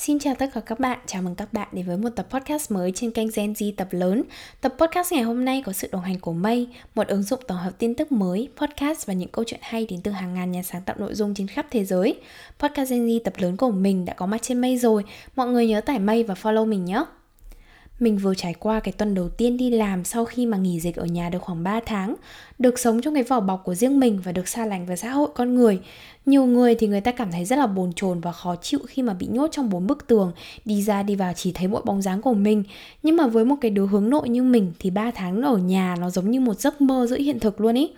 Xin chào tất cả các bạn, chào mừng các bạn đến với một tập podcast mới trên kênh Gen Z tập lớn. Tập podcast ngày hôm nay có sự đồng hành của Mây, một ứng dụng tổng hợp tin tức mới, podcast và những câu chuyện hay đến từ hàng ngàn nhà sáng tạo nội dung trên khắp thế giới. Podcast Gen Z tập lớn của mình đã có mặt trên Mây rồi, mọi người nhớ tải Mây và follow mình nhé. Mình vừa trải qua cái tuần đầu tiên đi làm sau khi mà nghỉ dịch ở nhà được khoảng 3 tháng, được sống trong cái vỏ bọc của riêng mình và được xa lánh với xã hội con người. Nhiều người thì người ta cảm thấy rất là bồn chồn và khó chịu khi mà bị nhốt trong bốn bức tường, đi ra đi vào chỉ thấy mỗi bóng dáng của mình. Nhưng mà với một cái đứa hướng nội như mình thì 3 tháng ở nhà nó giống như một giấc mơ giữa hiện thực luôn ý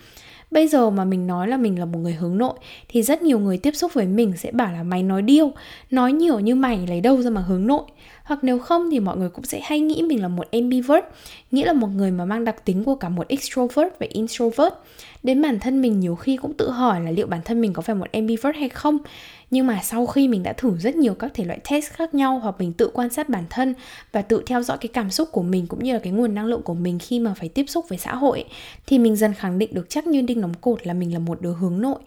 bây giờ mà mình nói là mình là một người hướng nội thì rất nhiều người tiếp xúc với mình sẽ bảo là mày nói điêu nói nhiều như mày lấy đâu ra mà hướng nội hoặc nếu không thì mọi người cũng sẽ hay nghĩ mình là một ambivert, nghĩa là một người mà mang đặc tính của cả một extrovert và introvert. Đến bản thân mình nhiều khi cũng tự hỏi là liệu bản thân mình có phải một ambivert hay không. Nhưng mà sau khi mình đã thử rất nhiều các thể loại test khác nhau hoặc mình tự quan sát bản thân và tự theo dõi cái cảm xúc của mình cũng như là cái nguồn năng lượng của mình khi mà phải tiếp xúc với xã hội thì mình dần khẳng định được chắc như đinh đóng cột là mình là một đứa hướng nội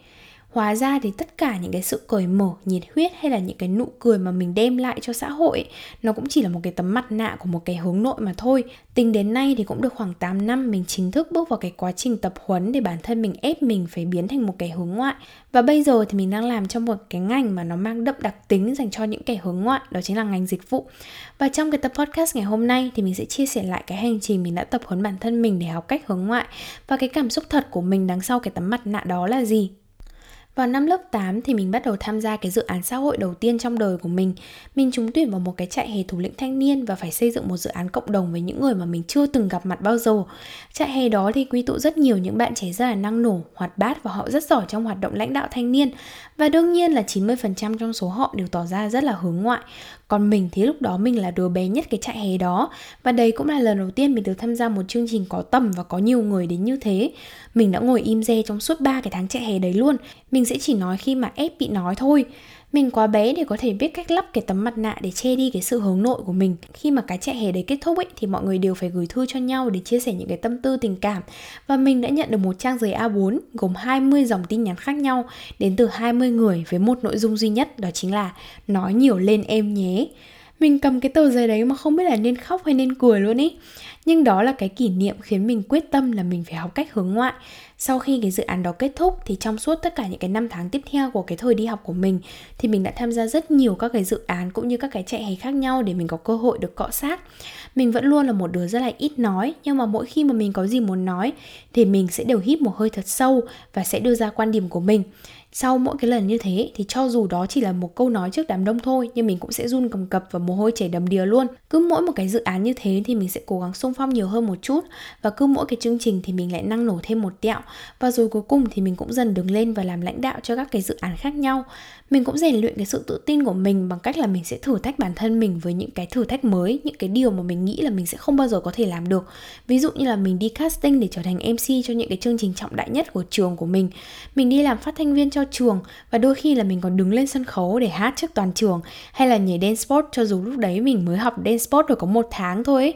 hóa ra thì tất cả những cái sự cởi mở, nhiệt huyết hay là những cái nụ cười mà mình đem lại cho xã hội nó cũng chỉ là một cái tấm mặt nạ của một cái hướng nội mà thôi. Tính đến nay thì cũng được khoảng 8 năm mình chính thức bước vào cái quá trình tập huấn để bản thân mình ép mình phải biến thành một cái hướng ngoại. Và bây giờ thì mình đang làm trong một cái ngành mà nó mang đậm đặc tính dành cho những kẻ hướng ngoại, đó chính là ngành dịch vụ. Và trong cái tập podcast ngày hôm nay thì mình sẽ chia sẻ lại cái hành trình mình đã tập huấn bản thân mình để học cách hướng ngoại và cái cảm xúc thật của mình đằng sau cái tấm mặt nạ đó là gì vào năm lớp 8 thì mình bắt đầu tham gia cái dự án xã hội đầu tiên trong đời của mình. Mình trúng tuyển vào một cái trại hè thủ lĩnh thanh niên và phải xây dựng một dự án cộng đồng với những người mà mình chưa từng gặp mặt bao giờ. Trại hè đó thì quy tụ rất nhiều những bạn trẻ rất là năng nổ, hoạt bát và họ rất giỏi trong hoạt động lãnh đạo thanh niên. Và đương nhiên là 90% trong số họ đều tỏ ra rất là hướng ngoại. Còn mình thì lúc đó mình là đứa bé nhất cái trại hè đó. Và đây cũng là lần đầu tiên mình được tham gia một chương trình có tầm và có nhiều người đến như thế. Mình đã ngồi im re trong suốt 3 cái tháng trại hè đấy luôn. Mình sẽ chỉ nói khi mà ép bị nói thôi mình quá bé để có thể biết cách lắp cái tấm mặt nạ để che đi cái sự hướng nội của mình. Khi mà cái trại hè đấy kết thúc ấy, thì mọi người đều phải gửi thư cho nhau để chia sẻ những cái tâm tư, tình cảm. Và mình đã nhận được một trang giấy A4 gồm 20 dòng tin nhắn khác nhau, đến từ 20 người với một nội dung duy nhất, đó chính là nói nhiều lên em nhé mình cầm cái tờ giấy đấy mà không biết là nên khóc hay nên cười luôn ý nhưng đó là cái kỷ niệm khiến mình quyết tâm là mình phải học cách hướng ngoại. Sau khi cái dự án đó kết thúc, thì trong suốt tất cả những cái năm tháng tiếp theo của cái thời đi học của mình, thì mình đã tham gia rất nhiều các cái dự án cũng như các cái chạy hè khác nhau để mình có cơ hội được cọ sát. Mình vẫn luôn là một đứa rất là ít nói, nhưng mà mỗi khi mà mình có gì muốn nói, thì mình sẽ đều hít một hơi thật sâu và sẽ đưa ra quan điểm của mình sau mỗi cái lần như thế, thì cho dù đó chỉ là một câu nói trước đám đông thôi, nhưng mình cũng sẽ run cầm cập và mồ hôi chảy đầm đìa luôn. Cứ mỗi một cái dự án như thế thì mình sẽ cố gắng xung phong nhiều hơn một chút, và cứ mỗi cái chương trình thì mình lại năng nổ thêm một tẹo. Và rồi cuối cùng thì mình cũng dần đứng lên và làm lãnh đạo cho các cái dự án khác nhau mình cũng rèn luyện cái sự tự tin của mình bằng cách là mình sẽ thử thách bản thân mình với những cái thử thách mới, những cái điều mà mình nghĩ là mình sẽ không bao giờ có thể làm được ví dụ như là mình đi casting để trở thành mc cho những cái chương trình trọng đại nhất của trường của mình mình đi làm phát thanh viên cho trường và đôi khi là mình còn đứng lên sân khấu để hát trước toàn trường hay là nhảy dance sport cho dù lúc đấy mình mới học dance sport được có một tháng thôi ấy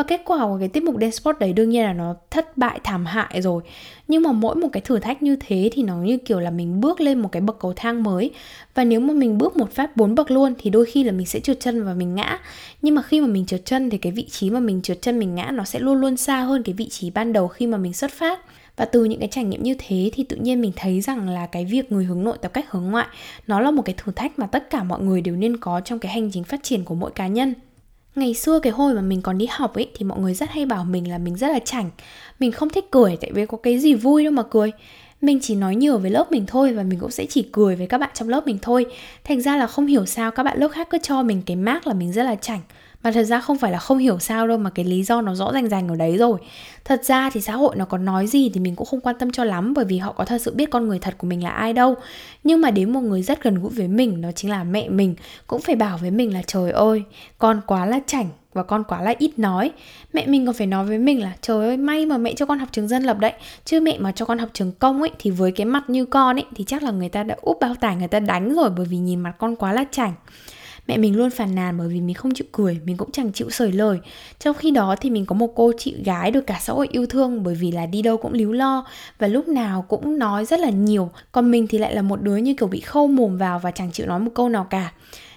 và kết quả của cái tiết mục dance sport đấy đương nhiên là nó thất bại thảm hại rồi. Nhưng mà mỗi một cái thử thách như thế thì nó như kiểu là mình bước lên một cái bậc cầu thang mới. Và nếu mà mình bước một phát bốn bậc luôn thì đôi khi là mình sẽ trượt chân và mình ngã. Nhưng mà khi mà mình trượt chân thì cái vị trí mà mình trượt chân, mình ngã nó sẽ luôn luôn xa hơn cái vị trí ban đầu khi mà mình xuất phát. Và từ những cái trải nghiệm như thế thì tự nhiên mình thấy rằng là cái việc người hướng nội tập cách hướng ngoại, nó là một cái thử thách mà tất cả mọi người đều nên có trong cái hành trình phát triển của mỗi cá nhân. Ngày xưa cái hồi mà mình còn đi học ấy, thì mọi người rất hay bảo mình là mình rất là chảnh. Mình không thích cười, tại vì có cái gì vui đâu mà cười. Mình chỉ nói nhiều với lớp mình thôi và mình cũng sẽ chỉ cười với các bạn trong lớp mình thôi. Thành ra là không hiểu sao các bạn lớp khác cứ cho mình cái mác là mình rất là chảnh mà thật ra không phải là không hiểu sao đâu, mà cái lý do nó rõ ràng ràng ở đấy rồi. Thật ra thì xã hội nó có nói gì thì mình cũng không quan tâm cho lắm, bởi vì họ có thật sự biết con người thật của mình là ai đâu. Nhưng mà đến một người rất gần gũi với mình, đó chính là mẹ mình, cũng phải bảo với mình là trời ơi, con quá là chảnh và con quá là ít nói. Mẹ mình còn phải nói với mình là trời ơi, may mà mẹ cho con học trường dân lập đấy, chứ mẹ mà cho con học trường công ấy, thì với cái mặt như con ấy, thì chắc là người ta đã úp bao tải, người ta đánh rồi, bởi vì nhìn mặt con quá là chảnh mẹ mình luôn phàn nàn bởi vì mình không chịu cười, mình cũng chẳng chịu sởi lời. Trong khi đó thì mình có một cô chị gái được cả xã hội yêu thương bởi vì là đi đâu cũng líu lo và lúc nào cũng nói rất là nhiều. Còn mình thì lại là một đứa như kiểu bị khâu mồm vào và chẳng chịu nói một câu nào cả.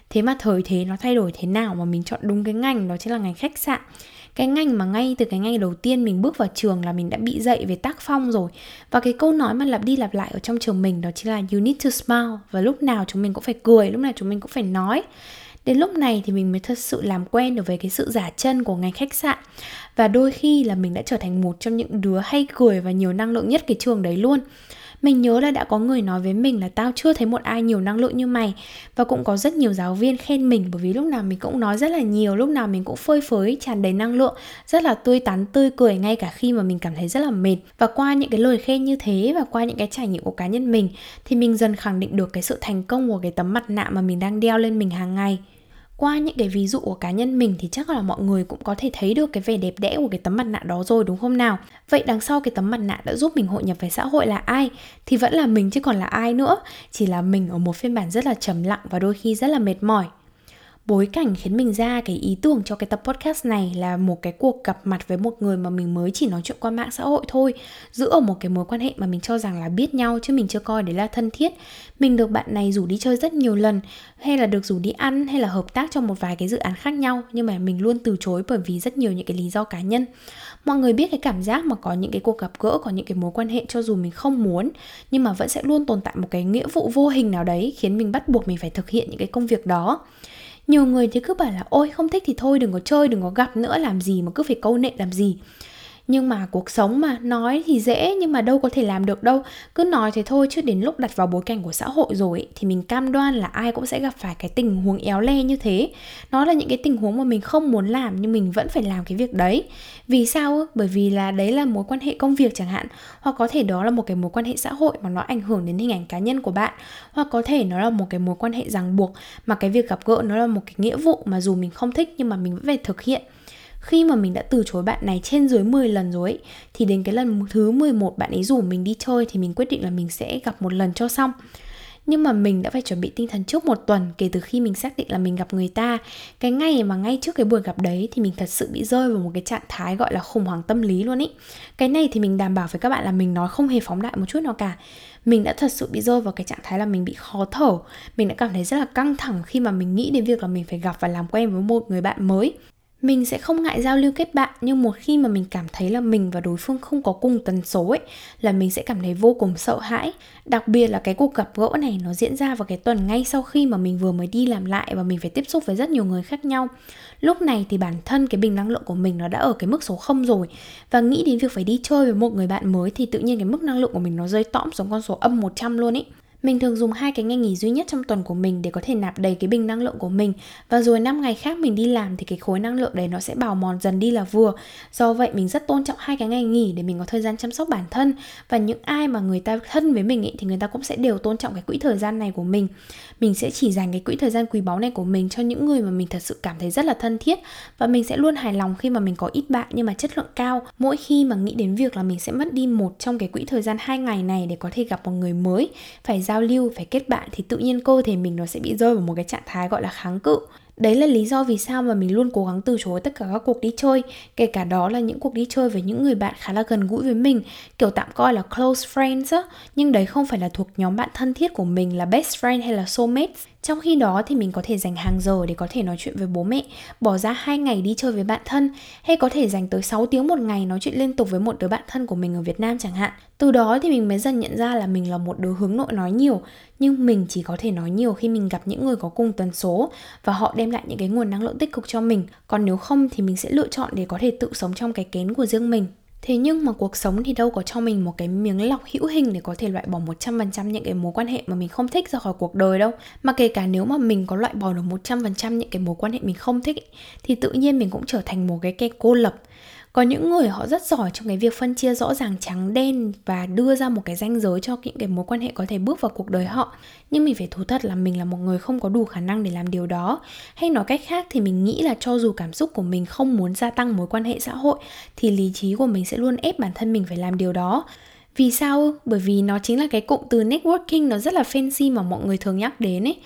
Thế mà thời thế nó thay đổi thế nào mà mình chọn đúng cái ngành, đó chính là ngành khách sạn. Cái ngành mà ngay từ cái ngày đầu tiên mình bước vào trường là mình đã bị dạy về tác phong rồi. Và cái câu nói mà lặp đi lặp lại ở trong trường mình đó chính là you need to smile. Và lúc nào chúng mình cũng phải cười, lúc nào chúng mình cũng phải nói đến lúc này thì mình mới thật sự làm quen được với cái sự giả chân của ngành khách sạn. Và đôi khi là mình đã trở thành một trong những đứa hay cười và nhiều năng lượng nhất cái trường đấy luôn mình nhớ là đã có người nói với mình là tao chưa thấy một ai nhiều năng lượng như mày. Và cũng có rất nhiều giáo viên khen mình, bởi vì lúc nào mình cũng nói rất là nhiều, lúc nào mình cũng phơi phới, tràn đầy năng lượng, rất là tươi tắn, tươi cười ngay cả khi mà mình cảm thấy rất là mệt. Và qua những cái lời khen như thế và qua những cái trải nghiệm của cá nhân mình, thì mình dần khẳng định được cái sự thành công của cái tấm mặt nạ mà mình đang đeo lên mình hàng ngày qua những cái ví dụ của cá nhân mình thì chắc là mọi người cũng có thể thấy được cái vẻ đẹp đẽ của cái tấm mặt nạ đó rồi, đúng không nào? Vậy đằng sau cái tấm mặt nạ đã giúp mình hội nhập với xã hội là ai? Thì vẫn là mình chứ còn là ai nữa? Chỉ là mình ở một phiên bản rất là trầm lặng và đôi khi rất là mệt mỏi bối cảnh khiến mình ra cái ý tưởng cho cái tập podcast này là một cái cuộc gặp mặt với một người mà mình mới chỉ nói chuyện qua mạng xã hội thôi, giữ ở một cái mối quan hệ mà mình cho rằng là biết nhau chứ mình chưa coi đấy là thân thiết. Mình được bạn này rủ đi chơi rất nhiều lần, hay là được rủ đi ăn, hay là hợp tác trong một vài cái dự án khác nhau, nhưng mà mình luôn từ chối bởi vì rất nhiều những cái lý do cá nhân. Mọi người biết cái cảm giác mà có những cái cuộc gặp gỡ, có những cái mối quan hệ cho dù mình không muốn, nhưng mà vẫn sẽ luôn tồn tại một cái nghĩa vụ vô hình nào đấy khiến mình bắt buộc mình phải thực hiện những cái công việc đó nhiều người thì cứ bảo là, ôi, không thích thì thôi, đừng có chơi, đừng có gặp nữa, làm gì mà cứ phải câu nệ, làm gì? Nhưng mà cuộc sống mà, nói thì dễ nhưng mà đâu có thể làm được đâu. Cứ nói thế thôi chứ đến lúc đặt vào bối cảnh của xã hội rồi thì mình cam đoan là ai cũng sẽ gặp phải cái tình huống éo le như thế. Nó là những cái tình huống mà mình không muốn làm nhưng mình vẫn phải làm cái việc đấy. Vì sao bởi vì là đấy là mối quan hệ công việc chẳng hạn. Hoặc có thể đó là một cái mối quan hệ xã hội mà nó ảnh hưởng đến hình ảnh cá nhân của bạn. Hoặc có thể nó là một cái mối quan hệ ràng buộc mà cái việc gặp gỡ nó là một cái nghĩa vụ mà dù mình không thích nhưng mà mình vẫn phải thực hiện khi mà mình đã từ chối bạn này trên dưới 10 lần rồi ấy, thì đến cái lần thứ 11 bạn ấy rủ mình đi chơi thì mình quyết định là mình sẽ gặp một lần cho xong. Nhưng mà mình đã phải chuẩn bị tinh thần trước một tuần kể từ khi mình xác định là mình gặp người ta. Cái ngày mà ngay trước cái buổi gặp đấy thì mình thật sự bị rơi vào một cái trạng thái gọi là khủng hoảng tâm lý luôn ý. Cái này thì mình đảm bảo với các bạn là mình nói không hề phóng đại một chút nào cả. Mình đã thật sự bị rơi vào cái trạng thái là mình bị khó thở. Mình đã cảm thấy rất là căng thẳng khi mà mình nghĩ đến việc là mình phải gặp và làm quen với một người bạn mới mình sẽ không ngại giao lưu kết bạn, nhưng một khi mà mình cảm thấy là mình và đối phương không có cùng tần số ấy, là mình sẽ cảm thấy vô cùng sợ hãi. Đặc biệt là cái cuộc gặp gỡ này nó diễn ra vào cái tuần ngay sau khi mà mình vừa mới đi làm lại và mình phải tiếp xúc với rất nhiều người khác nhau. Lúc này thì bản thân cái bình năng lượng của mình nó đã ở cái mức số không rồi. Và nghĩ đến việc phải đi chơi với một người bạn mới thì tự nhiên cái mức năng lượng của mình nó rơi tõm xuống con số âm 100 luôn ấy mình thường dùng hai cái ngày nghỉ duy nhất trong tuần của mình để có thể nạp đầy cái bình năng lượng của mình và rồi năm ngày khác mình đi làm thì cái khối năng lượng đấy nó sẽ bào mòn dần đi là vừa. Do vậy mình rất tôn trọng hai cái ngày nghỉ để mình có thời gian chăm sóc bản thân và những ai mà người ta thân với mình ý, thì người ta cũng sẽ đều tôn trọng cái quỹ thời gian này của mình. Mình sẽ chỉ dành cái quỹ thời gian quý báu này của mình cho những người mà mình thật sự cảm thấy rất là thân thiết và mình sẽ luôn hài lòng khi mà mình có ít bạn nhưng mà chất lượng cao. Mỗi khi mà nghĩ đến việc là mình sẽ mất đi một trong cái quỹ thời gian hai ngày này để có thể gặp một người mới phải ra giao lưu, phải kết bạn thì tự nhiên cơ thể mình nó sẽ bị rơi vào một cái trạng thái gọi là kháng cự đấy là lý do vì sao mà mình luôn cố gắng từ chối tất cả các cuộc đi chơi, kể cả đó là những cuộc đi chơi với những người bạn khá là gần gũi với mình, kiểu tạm coi là close friends á nhưng đấy không phải là thuộc nhóm bạn thân thiết của mình là best friend hay là soulmates trong khi đó thì mình có thể dành hàng giờ để có thể nói chuyện với bố mẹ, bỏ ra hai ngày đi chơi với bạn thân, hay có thể dành tới 6 tiếng một ngày nói chuyện liên tục với một đứa bạn thân của mình ở Việt Nam chẳng hạn. Từ đó thì mình mới dần nhận ra là mình là một đứa hướng nội nói nhiều, nhưng mình chỉ có thể nói nhiều khi mình gặp những người có cùng tần số và họ đem lại những cái nguồn năng lượng tích cực cho mình. Còn nếu không thì mình sẽ lựa chọn để có thể tự sống trong cái kén của riêng mình Thế nhưng mà cuộc sống thì đâu có cho mình một cái miếng lọc hữu hình để có thể loại bỏ 100% những cái mối quan hệ mà mình không thích ra khỏi cuộc đời đâu. Mà kể cả nếu mà mình có loại bỏ được 100% những cái mối quan hệ mình không thích thì tự nhiên mình cũng trở thành một cái cây cô lập có những người họ rất giỏi trong cái việc phân chia rõ ràng trắng đen và đưa ra một cái ranh giới cho những cái mối quan hệ có thể bước vào cuộc đời họ. Nhưng mình phải thú thật là mình là một người không có đủ khả năng để làm điều đó. Hay nói cách khác thì mình nghĩ là cho dù cảm xúc của mình không muốn gia tăng mối quan hệ xã hội, thì lý trí của mình sẽ luôn ép bản thân mình phải làm điều đó. Vì sao? Bởi vì nó chính là cái cụm từ networking, nó rất là fancy mà mọi người thường nhắc đến ấy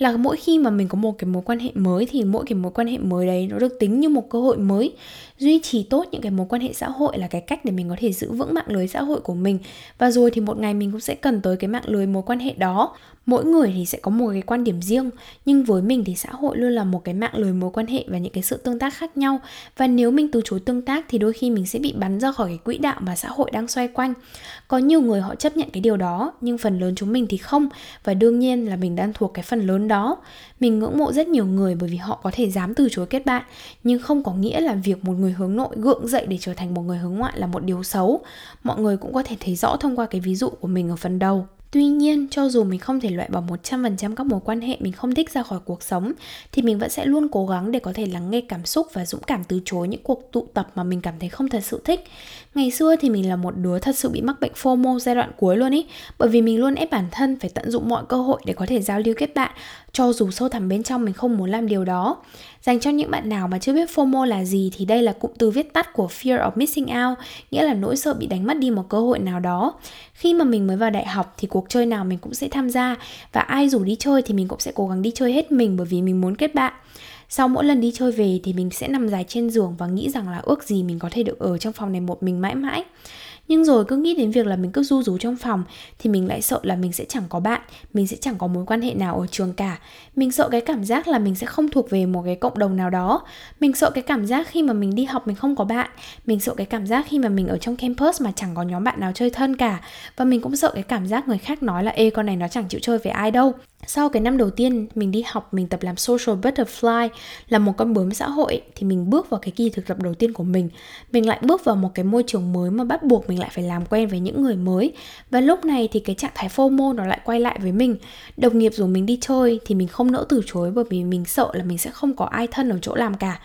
là mỗi khi mà mình có một cái mối quan hệ mới thì mỗi cái mối quan hệ mới đấy nó được tính như một cơ hội mới. Duy trì tốt những cái mối quan hệ xã hội là cái cách để mình có thể giữ vững mạng lưới xã hội của mình. Và rồi thì một ngày mình cũng sẽ cần tới cái mạng lưới mối quan hệ đó mỗi người thì sẽ có một cái quan điểm riêng, nhưng với mình thì xã hội luôn là một cái mạng lưới mối quan hệ và những cái sự tương tác khác nhau. Và nếu mình từ chối tương tác thì đôi khi mình sẽ bị bắn ra khỏi cái quỹ đạo mà xã hội đang xoay quanh. Có nhiều người họ chấp nhận cái điều đó, nhưng phần lớn chúng mình thì không. Và đương nhiên là mình đang thuộc cái phần lớn đó. Mình ngưỡng mộ rất nhiều người bởi vì họ có thể dám từ chối kết bạn, nhưng không có nghĩa là việc một người hướng nội gượng dậy để trở thành một người hướng ngoại là một điều xấu. Mọi người cũng có thể thấy rõ thông qua cái ví dụ của mình ở phần đầu. Tuy nhiên, cho dù mình không thể loại bỏ 100% các mối quan hệ mình không thích ra khỏi cuộc sống thì mình vẫn sẽ luôn cố gắng để có thể lắng nghe cảm xúc và dũng cảm từ chối những cuộc tụ tập mà mình cảm thấy không thật sự thích. Ngày xưa thì mình là một đứa thật sự bị mắc bệnh FOMO giai đoạn cuối luôn ý, bởi vì mình luôn ép bản thân phải tận dụng mọi cơ hội để có thể giao lưu kết bạn, cho dù sâu thẳm bên trong mình không muốn làm điều đó. Dành cho những bạn nào mà chưa biết FOMO là gì thì đây là cụm từ viết tắt của Fear of Missing Out, nghĩa là nỗi sợ bị đánh mất đi một cơ hội nào đó. Khi mà mình mới vào đại học thì cuộc chơi nào mình cũng sẽ tham gia và ai rủ đi chơi thì mình cũng sẽ cố gắng đi chơi hết mình bởi vì mình muốn kết bạn. Sau mỗi lần đi chơi về thì mình sẽ nằm dài trên giường và nghĩ rằng là ước gì mình có thể được ở trong phòng này một mình mãi mãi nhưng rồi cứ nghĩ đến việc là mình cứ du rú trong phòng, thì mình lại sợ là mình sẽ chẳng có bạn, mình sẽ chẳng có mối quan hệ nào ở trường cả. Mình sợ cái cảm giác là mình sẽ không thuộc về một cái cộng đồng nào đó. Mình sợ cái cảm giác khi mà mình đi học mình không có bạn. Mình sợ cái cảm giác khi mà mình ở trong campus mà chẳng có nhóm bạn nào chơi thân cả. Và mình cũng sợ cái cảm giác người khác nói là, ê, con này nó chẳng chịu chơi với ai đâu sau cái năm đầu tiên mình đi học, mình tập làm social butterfly là một con bướm xã hội thì mình bước vào cái kỳ thực tập đầu tiên của mình. Mình lại bước vào một cái môi trường mới mà bắt buộc mình lại phải làm quen với những người mới. Và lúc này thì cái trạng thái FOMO nó lại quay lại với mình. Đồng nghiệp rủ mình đi chơi thì mình không nỡ từ chối bởi vì mình sợ là mình sẽ không có ai thân ở chỗ làm cả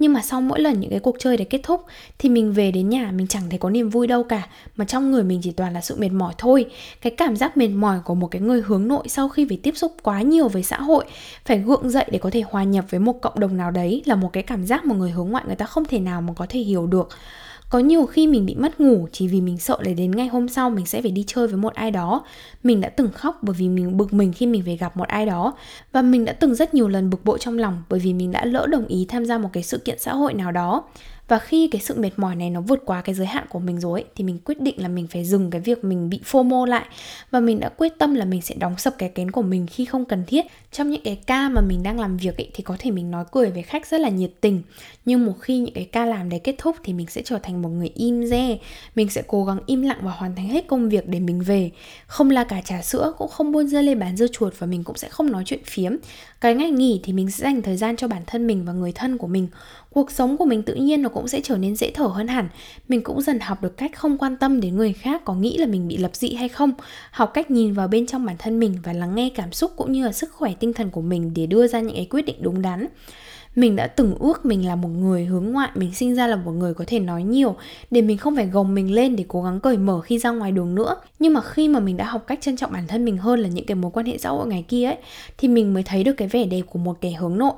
nhưng mà sau mỗi lần những cái cuộc chơi để kết thúc, thì mình về đến nhà mình chẳng thấy có niềm vui đâu cả. Mà trong người mình chỉ toàn là sự mệt mỏi thôi. Cái cảm giác mệt mỏi của một cái người hướng nội sau khi phải tiếp xúc quá nhiều với xã hội, phải gượng dậy để có thể hòa nhập với một cộng đồng nào đấy là một cái cảm giác mà người hướng ngoại người ta không thể nào mà có thể hiểu được có nhiều khi mình bị mất ngủ chỉ vì mình sợ là đến ngày hôm sau mình sẽ phải đi chơi với một ai đó. Mình đã từng khóc bởi vì mình bực mình khi mình phải gặp một ai đó. Và mình đã từng rất nhiều lần bực bội trong lòng bởi vì mình đã lỡ đồng ý tham gia một cái sự kiện xã hội nào đó và khi cái sự mệt mỏi này nó vượt qua cái giới hạn của mình rồi ấy, thì mình quyết định là mình phải dừng cái việc mình bị FOMO lại. Và mình đã quyết tâm là mình sẽ đóng sập cái kén của mình khi không cần thiết. Trong những cái ca mà mình đang làm việc ấy, thì có thể mình nói cười với khách rất là nhiệt tình. Nhưng một khi những cái ca làm đấy kết thúc thì mình sẽ trở thành một người im re. Mình sẽ cố gắng im lặng và hoàn thành hết công việc để mình về. Không là cả trà sữa cũng không buôn dưa lê bán dưa chuột và mình cũng sẽ không nói chuyện phiếm. Cái ngày nghỉ thì mình sẽ dành thời gian cho bản thân mình và người thân của mình. Cuộc sống của mình tự nhiên nó cũng cũng sẽ trở nên dễ thở hơn hẳn. Mình cũng dần học được cách không quan tâm đến người khác có nghĩ là mình bị lập dị hay không. Học cách nhìn vào bên trong bản thân mình và lắng nghe cảm xúc cũng như là sức khỏe tinh thần của mình để đưa ra những cái quyết định đúng đắn. Mình đã từng ước mình là một người hướng ngoại, mình sinh ra là một người có thể nói nhiều, để mình không phải gồng mình lên để cố gắng cởi mở khi ra ngoài đường nữa. Nhưng mà khi mà mình đã học cách trân trọng bản thân mình hơn là những cái mối quan hệ xã hội ngày kia ấy, thì mình mới thấy được cái vẻ đẹp của một kẻ hướng nội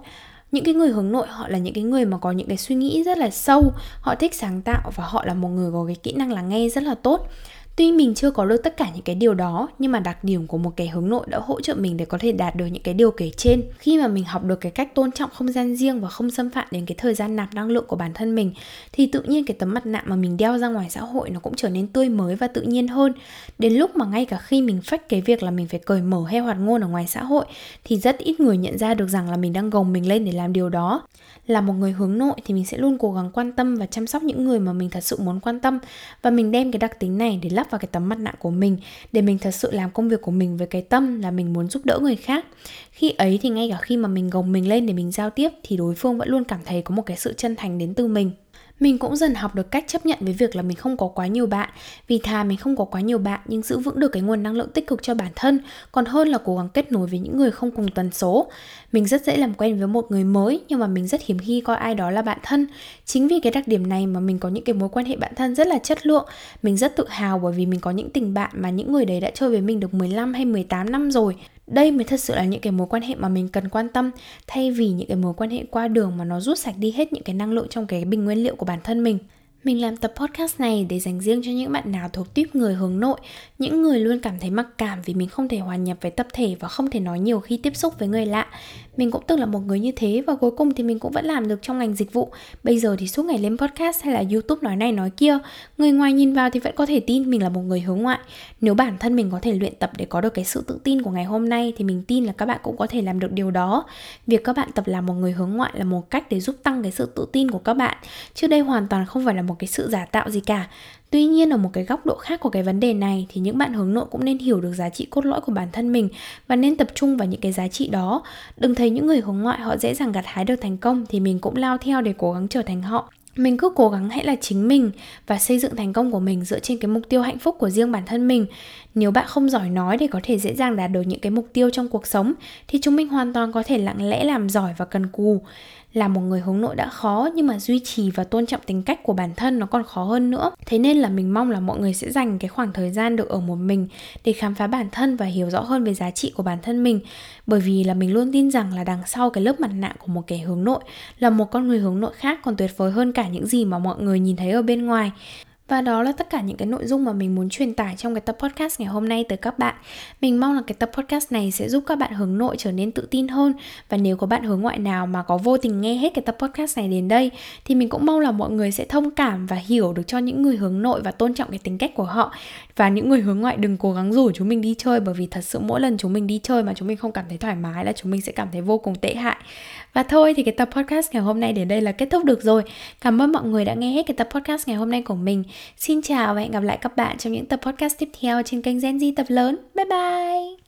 những cái người hướng nội, họ là những cái người mà có những cái suy nghĩ rất là sâu, họ thích sáng tạo và họ là một người có cái kỹ năng lắng nghe rất là tốt. Tuy mình chưa có được tất cả những cái điều đó, nhưng mà đặc điểm của một kẻ hướng nội đã hỗ trợ mình để có thể đạt được những cái điều kể trên. Khi mà mình học được cái cách tôn trọng không gian riêng và không xâm phạm đến cái thời gian nạp năng lượng của bản thân mình, thì tự nhiên cái tấm mặt nạ mà mình đeo ra ngoài xã hội nó cũng trở nên tươi mới và tự nhiên hơn. Đến lúc mà ngay cả khi mình phách cái việc là mình phải cởi mở hay hoạt ngôn ở ngoài xã hội, thì rất ít người nhận ra được rằng là mình đang gồng mình lên để làm điều đó là một người hướng nội thì mình sẽ luôn cố gắng quan tâm và chăm sóc những người mà mình thật sự muốn quan tâm. Và mình đem cái đặc tính này để lắp vào cái tấm mặt nạ của mình, để mình thật sự làm công việc của mình với cái tâm là mình muốn giúp đỡ người khác. Khi ấy thì ngay cả khi mà mình gồng mình lên để mình giao tiếp thì đối phương vẫn luôn cảm thấy có một cái sự chân thành đến từ mình mình cũng dần học được cách chấp nhận với việc là mình không có quá nhiều bạn. Vì thà mình không có quá nhiều bạn, nhưng giữ vững được cái nguồn năng lượng tích cực cho bản thân, còn hơn là cố gắng kết nối với những người không cùng tần số. Mình rất dễ làm quen với một người mới, nhưng mà mình rất hiếm khi coi ai đó là bạn thân. Chính vì cái đặc điểm này mà mình có những cái mối quan hệ bạn thân rất là chất lượng. Mình rất tự hào bởi vì mình có những tình bạn mà những người đấy đã chơi với mình được 15 hay 18 năm rồi đây mới thật sự là những cái mối quan hệ mà mình cần quan tâm, thay vì những cái mối quan hệ qua đường mà nó rút sạch đi hết những cái năng lượng trong cái bình nguyên liệu của bản thân mình mình làm tập podcast này để dành riêng cho những bạn nào thuộc tuyếp người hướng nội, những người luôn cảm thấy mặc cảm vì mình không thể hòa nhập với tập thể và không thể nói nhiều khi tiếp xúc với người lạ. Mình cũng từng là một người như thế và cuối cùng thì mình cũng vẫn làm được trong ngành dịch vụ. Bây giờ thì suốt ngày lên podcast hay là YouTube nói này nói kia, người ngoài nhìn vào thì vẫn có thể tin mình là một người hướng ngoại. Nếu bản thân mình có thể luyện tập để có được cái sự tự tin của ngày hôm nay thì mình tin là các bạn cũng có thể làm được điều đó. Việc các bạn tập làm một người hướng ngoại là một cách để giúp tăng cái sự tự tin của các bạn. Chứ đây hoàn toàn không phải là một cái sự giả tạo gì cả Tuy nhiên, ở một cái góc độ khác của cái vấn đề này, thì những bạn hướng nội cũng nên hiểu được giá trị cốt lõi của bản thân mình và nên tập trung vào những cái giá trị đó. Đừng thấy những người hướng ngoại họ dễ dàng gặt hái được thành công thì mình cũng lao theo để cố gắng trở thành họ. Mình cứ cố gắng hãy là chính mình và xây dựng thành công của mình dựa trên cái mục tiêu hạnh phúc của riêng bản thân mình. Nếu bạn không giỏi nói để có thể dễ dàng đạt được những cái mục tiêu trong cuộc sống, thì chúng mình hoàn toàn có thể lặng lẽ làm giỏi và cần cù là một người hướng nội đã khó, nhưng mà duy trì và tôn trọng tính cách của bản thân nó còn khó hơn nữa. Thế nên là mình mong là mọi người sẽ dành cái khoảng thời gian được ở một mình để khám phá bản thân và hiểu rõ hơn về giá trị của bản thân mình. Bởi vì là mình luôn tin rằng là đằng sau cái lớp mặt nạ của một kẻ hướng nội là một con người hướng nội khác còn tuyệt vời hơn cả những gì mà mọi người nhìn thấy ở bên ngoài và đó là tất cả những cái nội dung mà mình muốn truyền tải trong cái tập podcast ngày hôm nay tới các bạn. Mình mong là cái tập podcast này sẽ giúp các bạn hướng nội trở nên tự tin hơn và nếu có bạn hướng ngoại nào mà có vô tình nghe hết cái tập podcast này đến đây, thì mình cũng mong là mọi người sẽ thông cảm và hiểu được cho những người hướng nội và tôn trọng cái tính cách của họ. Và những người hướng ngoại đừng cố gắng rủ chúng mình đi chơi, bởi vì thật sự mỗi lần chúng mình đi chơi mà chúng mình không cảm thấy thoải mái là chúng mình sẽ cảm thấy vô cùng tệ hại. Và thôi, thì cái tập podcast ngày hôm nay đến đây là kết thúc được rồi. Cảm ơn mọi người đã nghe hết cái tập podcast ngày hôm nay của mình. Xin chào và hẹn gặp lại các bạn trong những tập podcast tiếp theo trên kênh Gen Z tập lớn. Bye bye!